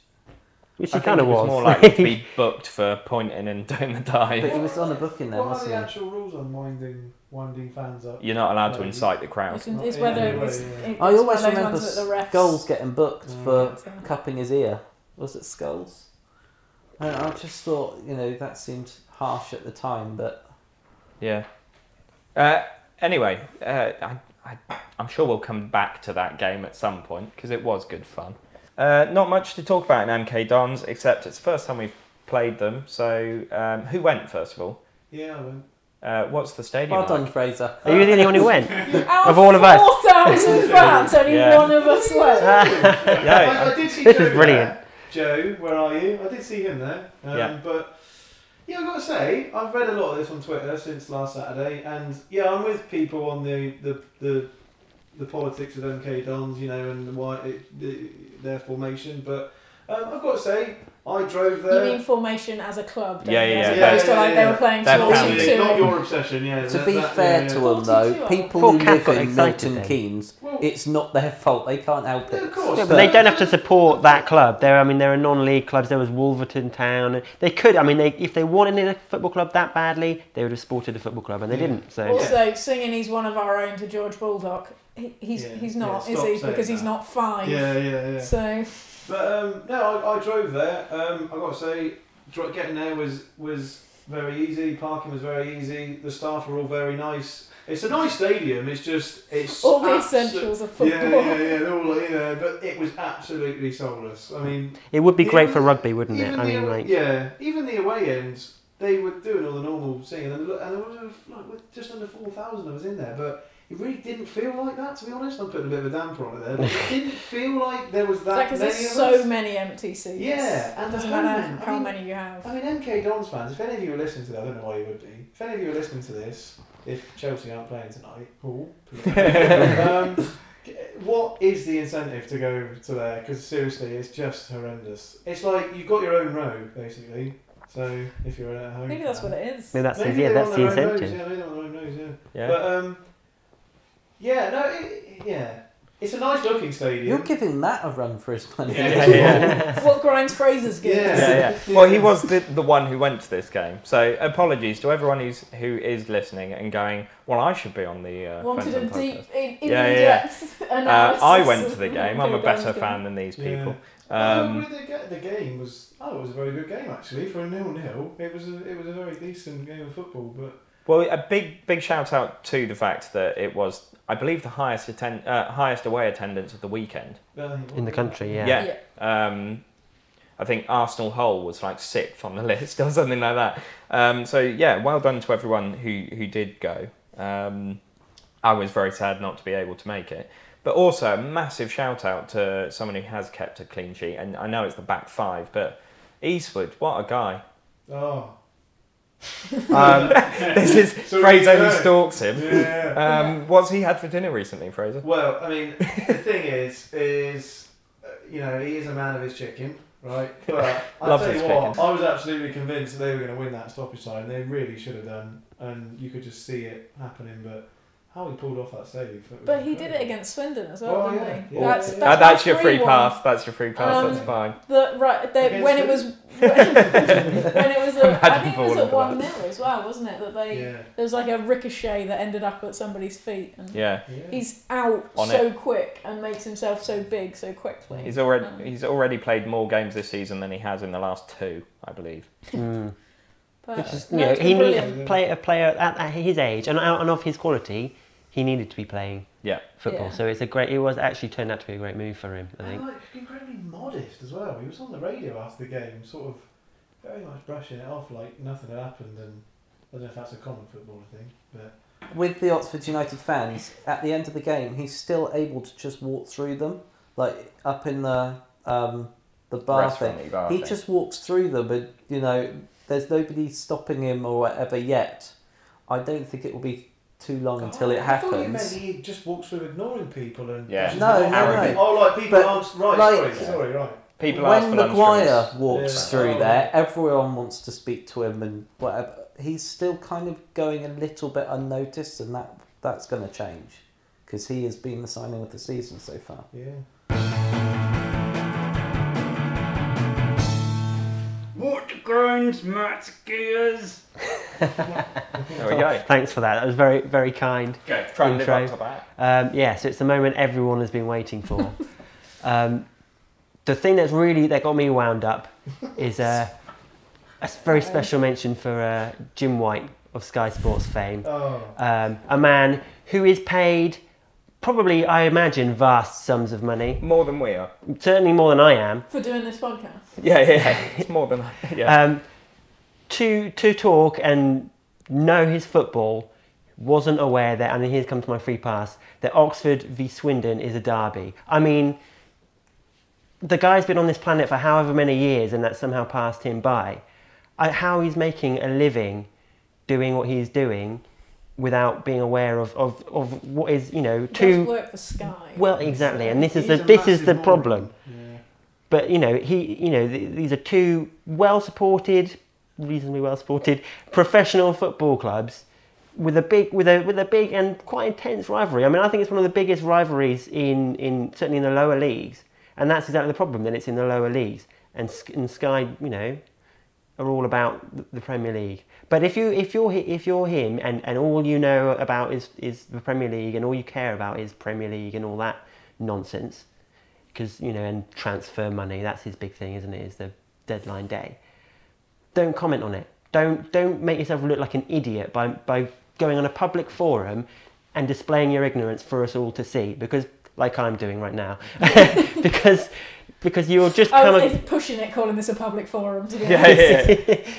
Speaker 3: Which he kind of
Speaker 1: was
Speaker 3: was.
Speaker 1: more likely to be booked for pointing and doing the dive.
Speaker 6: but he was on a booking there,
Speaker 4: What are
Speaker 6: wasn't
Speaker 4: the
Speaker 6: he?
Speaker 4: actual rules on winding winding fans up?
Speaker 1: You're not allowed to incite the crowd.
Speaker 2: It's, it's
Speaker 4: Yeah,
Speaker 2: whether
Speaker 4: yeah,
Speaker 2: it's,
Speaker 4: yeah.
Speaker 2: it's
Speaker 6: I
Speaker 2: one of
Speaker 6: always
Speaker 2: those
Speaker 6: remember
Speaker 2: ones that the refs.
Speaker 6: Skulls getting booked
Speaker 4: Mm.
Speaker 6: for
Speaker 2: So-
Speaker 6: cupping his ear. Was it Skulls? And I just thought, you know, that seemed harsh at the time, but
Speaker 1: Yeah. Uh, anyway, uh, I, I, I'm sure we'll come back to that game at some point because it was good fun. Uh, not much to talk about in MK Dons except it's the first time we've played them. So, um, who went first of all?
Speaker 4: Yeah, I went.
Speaker 1: Uh, what's the stadium?
Speaker 6: well
Speaker 1: like?
Speaker 6: done, Fraser.
Speaker 3: Are you the only one who went? Of all of us.
Speaker 2: 4,000 fans, only
Speaker 1: Yeah.
Speaker 2: one of us went.
Speaker 4: I,
Speaker 1: Yeah,
Speaker 4: I did see
Speaker 3: This
Speaker 4: Joe
Speaker 3: is brilliant.
Speaker 4: there. Joe, where are you? I did see him there. Um,
Speaker 1: Yeah.
Speaker 4: But yeah, I've got to say, I've read a lot of this on Twitter since last Saturday, and yeah, I'm with people on the the the, the politics of MK Dons, you know, and why it, the, their formation. But um, I've got to say, I drove there.
Speaker 2: You
Speaker 4: there.
Speaker 2: mean formation as a club, don't
Speaker 1: Yeah,
Speaker 2: you?
Speaker 1: yeah,
Speaker 2: as
Speaker 1: yeah.
Speaker 2: opposed to like
Speaker 4: yeah,
Speaker 2: they
Speaker 4: yeah.
Speaker 2: were playing
Speaker 1: They're
Speaker 2: forty
Speaker 1: family.
Speaker 2: two.
Speaker 4: not your obsession, yeah.
Speaker 6: To
Speaker 4: that-
Speaker 6: be
Speaker 4: that-
Speaker 6: fair
Speaker 4: yeah,
Speaker 6: to them, though,
Speaker 2: 42
Speaker 6: people
Speaker 3: Poor
Speaker 6: who
Speaker 3: Cat
Speaker 6: live
Speaker 3: got
Speaker 6: in
Speaker 3: excited
Speaker 6: Milton
Speaker 3: then.
Speaker 6: Keynes,
Speaker 4: Well,
Speaker 6: it's not their fault. They can't help
Speaker 4: yeah, of
Speaker 6: it.
Speaker 4: course.
Speaker 3: Yeah, but they don't have to support that club. There, I mean, there are non-league clubs. There was Wolverton Town. They could, I mean, they, if they wanted a football club that badly, they would have supported a football club, and they
Speaker 4: Yeah.
Speaker 3: didn't. So
Speaker 2: Also, singing he's one of our own to George Baldock. He, he's
Speaker 4: Yeah,
Speaker 2: he's
Speaker 4: yeah,
Speaker 2: not,
Speaker 4: stop
Speaker 2: is he?
Speaker 4: saying
Speaker 2: Because he's
Speaker 4: that.
Speaker 2: not five.
Speaker 4: Yeah, yeah, yeah.
Speaker 2: So
Speaker 4: But um, no, I, I drove there. Um, I got to say, dri- getting there was was very easy. Parking was very easy. The staff were all very nice. It's a nice stadium. It's just it's
Speaker 2: all the
Speaker 4: abso-
Speaker 2: essentials of football.
Speaker 4: Yeah, yeah, yeah. They're all like, you know, but it was absolutely soulless. I mean,
Speaker 3: it would be great
Speaker 4: even-
Speaker 3: for rugby, wouldn't it?
Speaker 4: even
Speaker 3: I
Speaker 4: the
Speaker 3: mean,
Speaker 4: away-
Speaker 3: like,
Speaker 4: yeah, even the away ends, they were doing all the normal singing, and, look- and there was like with just under four thousand of us in there, but. It really didn't feel like that, to be honest. I'm putting a bit of a damper on it there, but it didn't feel like there was that
Speaker 2: that because
Speaker 4: many
Speaker 2: there's
Speaker 4: of
Speaker 2: so
Speaker 4: us.
Speaker 2: many empty seats?
Speaker 4: Yeah, and
Speaker 2: it doesn't matter
Speaker 4: home end. I
Speaker 2: how
Speaker 4: mean-
Speaker 2: many you have.
Speaker 4: I mean, MK Dons fans, if any of you are listening to that, I don't know why you would be. If any of you are listening to this, if Chelsea aren't playing tonight, oh, um, what is the incentive to go to there? Because seriously, it's just horrendous. It's like you've got your own row, basically. So if you're at home,
Speaker 2: Maybe that's what it is.
Speaker 3: maybe that's the, yeah, that's
Speaker 4: want
Speaker 3: the
Speaker 4: their own rows,
Speaker 3: incentive.
Speaker 4: Yeah, maybe they want their own rows, yeah.
Speaker 1: yeah.
Speaker 4: But um, yeah, no, it, yeah. it's a nice looking stadium.
Speaker 6: You're giving that a run for his money.
Speaker 4: Yeah.
Speaker 1: Yeah,
Speaker 2: what grinds Fraser's good.
Speaker 4: Yeah.
Speaker 1: yeah, yeah. Well, he was the, the one who went to this game. So apologies to everyone who's who is listening and going. Well, I should be on the uh,
Speaker 2: Wanted a
Speaker 1: Fence End podcast."
Speaker 2: deep, in, in
Speaker 1: Yeah, yeah, yeah.
Speaker 2: depth
Speaker 1: Uh. I went to the game. I'm a better
Speaker 2: Duncan.
Speaker 1: fan than these people.
Speaker 4: Um,
Speaker 1: Um,
Speaker 4: the, ga- the game was oh, it was a very good game actually for a nil nil. It was a, it was a very decent game of football, but
Speaker 1: well, a big big shout out to the fact that it was, I believe, the highest attend, uh, highest away attendance of the weekend.
Speaker 3: In the
Speaker 4: was-
Speaker 3: country, yeah.
Speaker 1: Yeah. Um, I think Arsenal Hull was like sixth on the list or something like that. Um, so yeah, well done to everyone who who did go. Um, I was very sad not to be able to make it, but also a massive shout out to someone who has kept a clean sheet. And I know it's the back five, but Eastwood, what a guy!
Speaker 4: Oh,
Speaker 1: Um, this is
Speaker 4: So
Speaker 1: Fraser who stalks him.
Speaker 4: yeah.
Speaker 1: Um, what's he had for dinner recently, Fraser?
Speaker 4: Well, I mean, the thing is, is uh, you know, he is a man of his chicken, right? But I
Speaker 1: Loves
Speaker 4: tell you
Speaker 1: his
Speaker 4: what,
Speaker 1: chicken.
Speaker 4: I was absolutely convinced that they were going to win that stoppage time. They really should have done, and you could just see it happening. But how he pulled off that save? it
Speaker 2: But he did it against Swindon as well,
Speaker 4: Oh,
Speaker 2: didn't
Speaker 4: yeah.
Speaker 2: he?
Speaker 4: Yeah.
Speaker 2: That's,
Speaker 4: Yeah.
Speaker 2: that's,
Speaker 1: that's your free
Speaker 2: one.
Speaker 1: pass. That's your free pass.
Speaker 2: Um,
Speaker 1: that's fine.
Speaker 2: The right they, when it was when, when it was a, I think it was at one
Speaker 1: that.
Speaker 2: 0 as well, wasn't it? That they
Speaker 4: Yeah,
Speaker 2: there was like a ricochet that ended up at somebody's feet, and
Speaker 1: Yeah.
Speaker 4: yeah.
Speaker 2: he's out
Speaker 1: On
Speaker 2: so quick and makes himself so big so quickly.
Speaker 1: He's already
Speaker 2: Um,
Speaker 1: he's already played more games this season than he has in the last two, I believe.
Speaker 3: Mm.
Speaker 2: But,
Speaker 3: Which is,
Speaker 2: no,
Speaker 3: you know, he
Speaker 2: been
Speaker 3: need
Speaker 2: brilliant.
Speaker 3: a player, a player at, at his age and, and of his quality, he needed to be playing
Speaker 1: Yeah.
Speaker 3: football.
Speaker 2: Yeah.
Speaker 3: So it's a great. It was actually turned out to be a great move for him. I
Speaker 4: And
Speaker 3: think.
Speaker 4: like incredibly modest as well. He was on the radio after the game, sort of very much brushing it off like nothing had happened. And I don't know if that's a common footballer thing, but
Speaker 6: With the Oxford United fans, at the end of the game, he's still able to just walk through them, like up in the um, the bar thing.
Speaker 1: Restaurant-y bar
Speaker 6: He
Speaker 1: thing.
Speaker 6: just walks through them, but you know, there's nobody stopping him or whatever yet. I don't think it will be too long until it
Speaker 4: I thought you meant he just walks through ignoring people and
Speaker 1: Yeah.
Speaker 4: pushes
Speaker 6: No,
Speaker 4: them
Speaker 6: no,
Speaker 4: off.
Speaker 1: no.
Speaker 4: Oh, like people
Speaker 6: But,
Speaker 4: aren't right.
Speaker 6: like-
Speaker 4: sorry, sorry, right.
Speaker 1: People ask
Speaker 6: when
Speaker 1: for lunch
Speaker 6: Maguire
Speaker 1: drinks.
Speaker 6: walks
Speaker 4: Yeah.
Speaker 6: through
Speaker 4: Oh,
Speaker 6: there, everyone wants to speak to him and whatever. He's still kind of going a little bit unnoticed, and that that's going to change because he has been the signing of the season so far.
Speaker 4: Yeah.
Speaker 5: What grinds Matt's gears?
Speaker 1: There we go.
Speaker 3: Thanks for that. That was very, very kind.
Speaker 1: Go. Try and live
Speaker 3: Intro.
Speaker 1: up to that.
Speaker 3: Um, yeah, so it's the moment everyone has been waiting for. um, the thing that's really that got me wound up is uh, a very special mention for uh, Jim White of Sky Sports fame,
Speaker 4: Oh.
Speaker 3: um, a man who is paid probably, I imagine, vast sums of money,
Speaker 1: More than we are.
Speaker 3: certainly more than I am,
Speaker 2: for doing this podcast.
Speaker 1: Yeah, yeah, yeah. It's more than I, yeah.
Speaker 3: um, to to talk and know his football. Wasn't aware that, and here comes my free pass. That Oxford v Swindon is a derby. I mean, the guy's been on this planet for however many years, and that somehow passed him by. I, how he's making a living doing what he's doing without being aware of, of, of what is you know
Speaker 2: He
Speaker 3: two
Speaker 2: work for Sky.
Speaker 3: Well, exactly, and this is the this is the problem.
Speaker 4: Yeah.
Speaker 3: But you know he you know th- these are two well supported, reasonably well supported professional football clubs with a big with a with a big and quite intense rivalry i mean i think it's one of the biggest rivalries in in certainly in the lower leagues and that's exactly the problem that it's in the lower leagues and, and sky you know are all about the premier league but if you if you're if you're him and and all you know about is is the premier league and all you care about is premier league and all that nonsense because you know and transfer money that's his big thing isn't it is the deadline day don't comment on it don't don't make yourself look like an idiot by by going on a public forum and displaying your ignorance for us all to see because like I'm doing right now because because you're just
Speaker 2: Oh,
Speaker 3: a-
Speaker 2: he's pushing it, calling this a public forum. To be
Speaker 1: yeah,
Speaker 2: honest.
Speaker 1: yeah.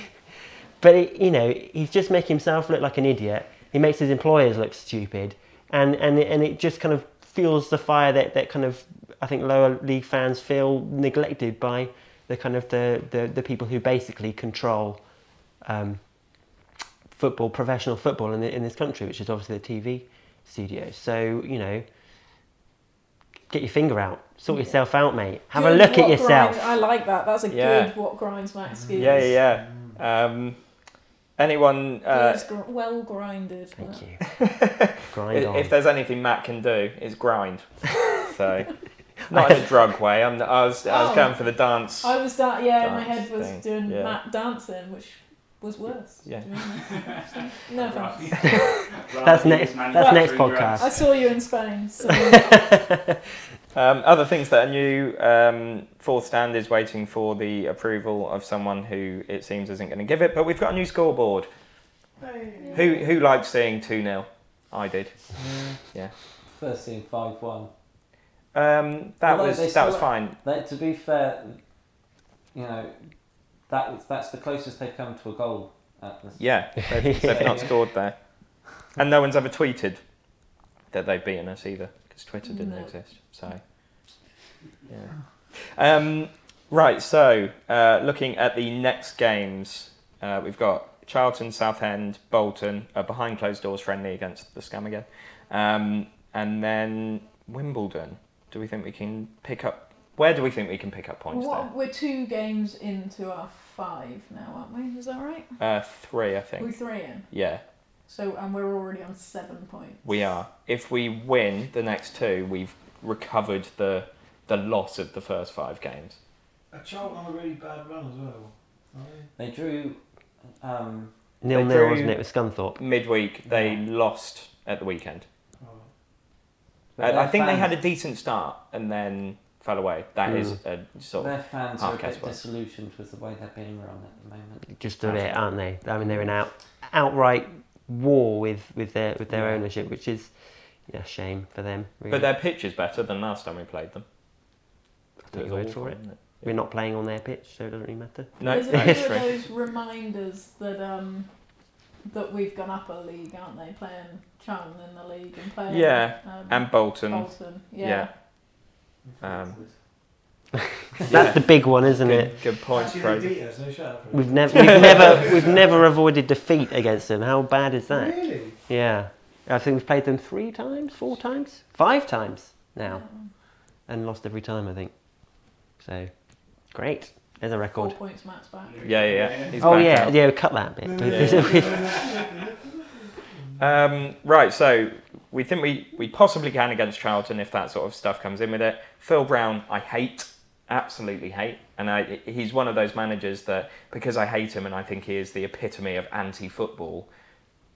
Speaker 3: But it, you know he's just making himself look like an idiot he makes his employers look stupid and and it, and it just kind of fuels the fire that, that kind of I think lower league fans feel neglected by the kind of the, the, the people who basically control um, football professional football in, the, in this country which is obviously the TV studios so you know get your finger out sort
Speaker 2: Yeah.
Speaker 3: yourself out mate have
Speaker 2: Good
Speaker 3: a look at yourself
Speaker 2: Grinds, I like that. That's a
Speaker 1: Yeah.
Speaker 2: good what grinds my skills.
Speaker 1: yeah, yeah, yeah. Um, anyone? Uh,
Speaker 2: He's gr- well grinded.
Speaker 3: thank
Speaker 2: but-
Speaker 3: you grind on
Speaker 1: if there's anything Matt can do, it's grind. so So, not in a drug way. I'm, I was I was
Speaker 2: Oh.
Speaker 1: going for the dance.
Speaker 2: I was da- yeah, my
Speaker 1: Dance
Speaker 2: head was
Speaker 1: thing,
Speaker 2: doing
Speaker 1: yeah.
Speaker 2: Matt dancing, which was worse.
Speaker 1: Yeah.
Speaker 2: to be honest. So, no thanks.
Speaker 3: That's next- that's next podcast.
Speaker 2: I saw you in Spain, so
Speaker 1: Um, other things that are new. Um, fourth stand is waiting for the approval of someone who it seems isn't going to give it. But we've got a new scoreboard.
Speaker 4: Hey.
Speaker 1: Who who liked seeing two 0 I did. Yeah.
Speaker 6: First scene five one.
Speaker 1: Um, that
Speaker 6: Although
Speaker 1: was
Speaker 6: they
Speaker 1: that was
Speaker 6: still-
Speaker 1: fine.
Speaker 6: That, to be fair, you know, that was that's the closest they've come to a goal at this.
Speaker 1: Yeah, they've, they've not scored there, and no one's ever tweeted that they've beaten us either because Twitter didn't
Speaker 2: No.
Speaker 1: exist. So, yeah. Um, right. So, uh, looking at the next games, uh, we've got Charlton, Southend, Bolton, a behind closed doors friendly against the Scum again, um, and then Wimbledon. Do we think we can pick up? Where do we think we can pick up points
Speaker 2: what, we're two games into our five now, aren't we? Is that right?
Speaker 1: Uh, three, I think.
Speaker 2: We're three in.
Speaker 1: Yeah.
Speaker 2: So and we're already on seven points.
Speaker 1: We are. If we win the next two, we've recovered the the loss of the first five games.
Speaker 4: A Charlton on a really bad run as well? Are they?
Speaker 6: They drew. Um,
Speaker 3: Nil
Speaker 1: They
Speaker 3: nil,
Speaker 1: drew-
Speaker 3: wasn't it, with Scunthorpe?
Speaker 1: Midweek, they
Speaker 6: Yeah.
Speaker 1: lost at the weekend.
Speaker 4: Oh.
Speaker 6: but
Speaker 1: I, I
Speaker 6: their
Speaker 1: think they had a decent start and then fell away. That is a sort of
Speaker 6: Their fans are a
Speaker 1: case
Speaker 6: bit
Speaker 1: work.
Speaker 6: disillusioned with the way they're being run at the moment.
Speaker 3: Just a bit, aren't they? I mean, they're in out outright war with, with their with their
Speaker 6: Yeah.
Speaker 3: ownership, which is yeah, a shame for them. Really.
Speaker 1: But their pitch is better than last time we played them.
Speaker 3: I'll
Speaker 1: It
Speaker 3: your
Speaker 1: was
Speaker 3: word for
Speaker 1: awful,
Speaker 3: it. We're not playing on their pitch, so it doesn't really matter.
Speaker 1: No,
Speaker 2: There's a few of those reminders that um that we've gone up a league, aren't they? Playing Charlton in the league and playing
Speaker 1: Yeah,
Speaker 2: um,
Speaker 1: And Bolton.
Speaker 2: Bolton. Yeah.
Speaker 1: yeah. Um,
Speaker 3: That's the big one, isn't it?
Speaker 1: good, good point,
Speaker 4: Actually,
Speaker 1: Fraser.
Speaker 4: beat us. No shut.
Speaker 3: We've never we've never we've never avoided defeat against them. How bad is that?
Speaker 4: Really?
Speaker 3: Yeah, I think we've played them three times, four times, five times now, and lost every time. I think. So, great. There's a record.
Speaker 2: Four
Speaker 3: record.
Speaker 2: points Matt's back.
Speaker 1: Yeah, yeah, yeah. He's
Speaker 3: Oh
Speaker 1: back
Speaker 3: yeah,
Speaker 1: out.
Speaker 3: yeah. Cut that bit.
Speaker 1: Um, right, so we think we, we possibly can against Charlton if that sort of stuff comes in with it. Phil Brown, I hate, absolutely hate, and I, he's one of those managers that because I hate him and I think he is the epitome of anti-football,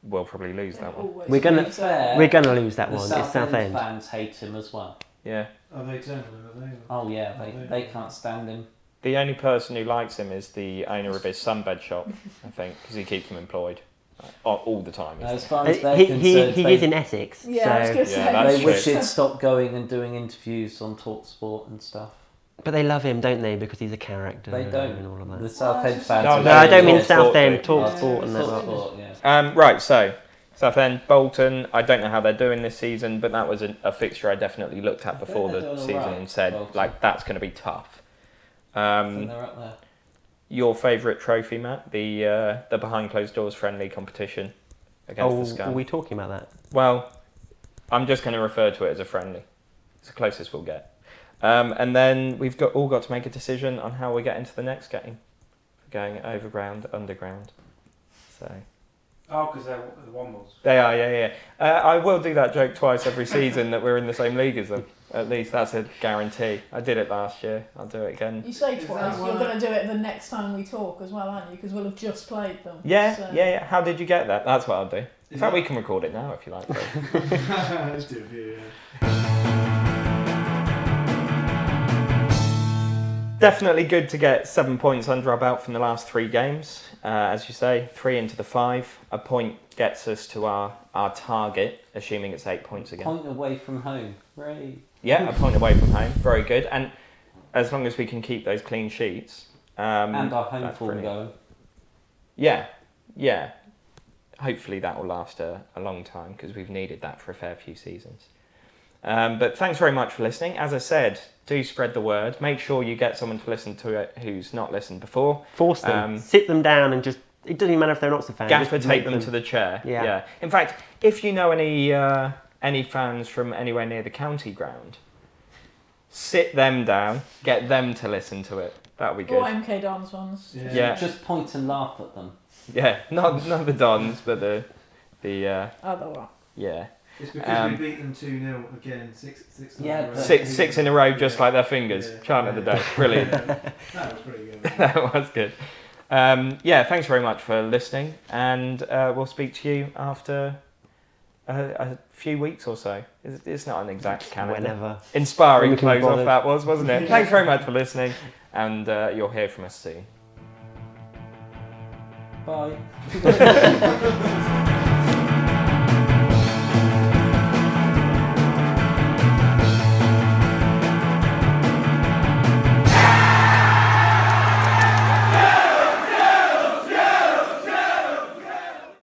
Speaker 1: we'll probably lose that one.
Speaker 3: We're gonna-
Speaker 6: Fair.
Speaker 3: We're gonna lose that
Speaker 6: the
Speaker 3: one.
Speaker 6: South
Speaker 3: It's South
Speaker 6: End
Speaker 3: End.
Speaker 6: fans hate him as well.
Speaker 1: Yeah,
Speaker 4: Are they turning are they?
Speaker 6: Oh yeah, they, they can't stand him.
Speaker 1: the only person who likes him is the owner of his sunbed shop, I think, because he keeps him employed uh, all, all the time.
Speaker 6: As
Speaker 1: He's,
Speaker 6: far
Speaker 3: Uh,
Speaker 6: as they're
Speaker 3: He,
Speaker 6: concerned,
Speaker 3: he, he
Speaker 6: they,
Speaker 3: is in Essex.
Speaker 2: Yeah, I was gonna
Speaker 1: Yeah,
Speaker 2: say.
Speaker 6: they
Speaker 1: true.
Speaker 6: wish he'd stop going and doing interviews on Talksport and stuff.
Speaker 3: But they love him, don't they? Because he's a character.
Speaker 6: They don't.
Speaker 3: And all of that.
Speaker 6: The South
Speaker 2: it's
Speaker 6: End fans.
Speaker 1: No,
Speaker 6: are
Speaker 3: No, I don't mean
Speaker 1: Talk
Speaker 3: South End. Talk Sport, and that. lot.
Speaker 6: Talksport, yeah.
Speaker 1: Um, right, so Southend, Bolton. I don't know how they're doing this season, but that was a, a fixture I definitely looked at before the season
Speaker 6: alright,
Speaker 1: and said
Speaker 6: Bolton.
Speaker 1: like that's going to be tough.
Speaker 6: I
Speaker 1: Um,
Speaker 6: they're up there.
Speaker 1: your favourite trophy, Matt? The uh, the behind closed doors friendly competition against
Speaker 3: Oh,
Speaker 1: the Scum.
Speaker 3: are we talking about that?
Speaker 1: Well, I'm just going to refer to it as a friendly. It's the closest we'll get. Um, and then we've got all got to make a decision on how we get into the next game. Going overground, underground. So.
Speaker 5: Oh, because they're the Wombles.
Speaker 1: They are, yeah, yeah. Uh, I will do that joke twice every season that we're in the same league as them. At least that's a guarantee. I did it last year. I'll do it again.
Speaker 2: You say twice. You're going to do it the next time we talk as well, aren't you? Because we'll have just played them.
Speaker 1: Yeah,
Speaker 2: So-
Speaker 1: yeah, yeah. How did you get that? That's what I'll do. In fact, we can record it now if you like.
Speaker 4: Let's do it for yeah.
Speaker 1: Definitely good to get seven points under our belt from the last three games. Uh, as you say, three into the five. A point gets us to our, our target, assuming it's eight points again.
Speaker 6: Point away from home. Right.
Speaker 1: Yeah, a point away from home. Very good. And as long as we can keep those clean sheets. Um,
Speaker 6: and our home form going.
Speaker 1: Yeah, yeah. Hopefully that will last a, a long time because we've needed that for a fair few seasons. Um, but thanks very much for listening. As I said, do spread the word. Make sure you get someone to listen to it who's not listened before.
Speaker 3: Force them,
Speaker 1: Um,
Speaker 3: sit them down, and just. It doesn't even matter if they're not so fans.
Speaker 1: Gaffer take
Speaker 3: make
Speaker 1: them to the chair.
Speaker 3: Yeah.
Speaker 1: In fact, if you know any uh, any fans from anywhere near the county ground, sit them down, get them to listen to it. That would be good. Or.
Speaker 2: MK Dons ones.
Speaker 4: Yeah.
Speaker 1: Yeah.
Speaker 6: Just point and laugh at them.
Speaker 1: Yeah, not not the Dons, but the the uh,
Speaker 2: Other one.
Speaker 1: Yeah.
Speaker 4: It's because
Speaker 1: Um,
Speaker 4: we beat them 2 0 again, six, six,
Speaker 6: Yeah,
Speaker 4: in a row.
Speaker 1: Six, six in a row, just like their fingers.
Speaker 4: Yeah.
Speaker 1: Chant of the day. Brilliant.
Speaker 4: Yeah. That was pretty good.
Speaker 1: that was good. Um, yeah, thanks very much for listening, and uh, we'll speak to you after a, a few weeks or so. It's, it's not an exact calendar.
Speaker 3: Whenever.
Speaker 1: Inspiring
Speaker 3: When we can
Speaker 1: close off that was, wasn't it? Thanks very much for listening, and uh, you'll hear from us soon.
Speaker 6: Bye.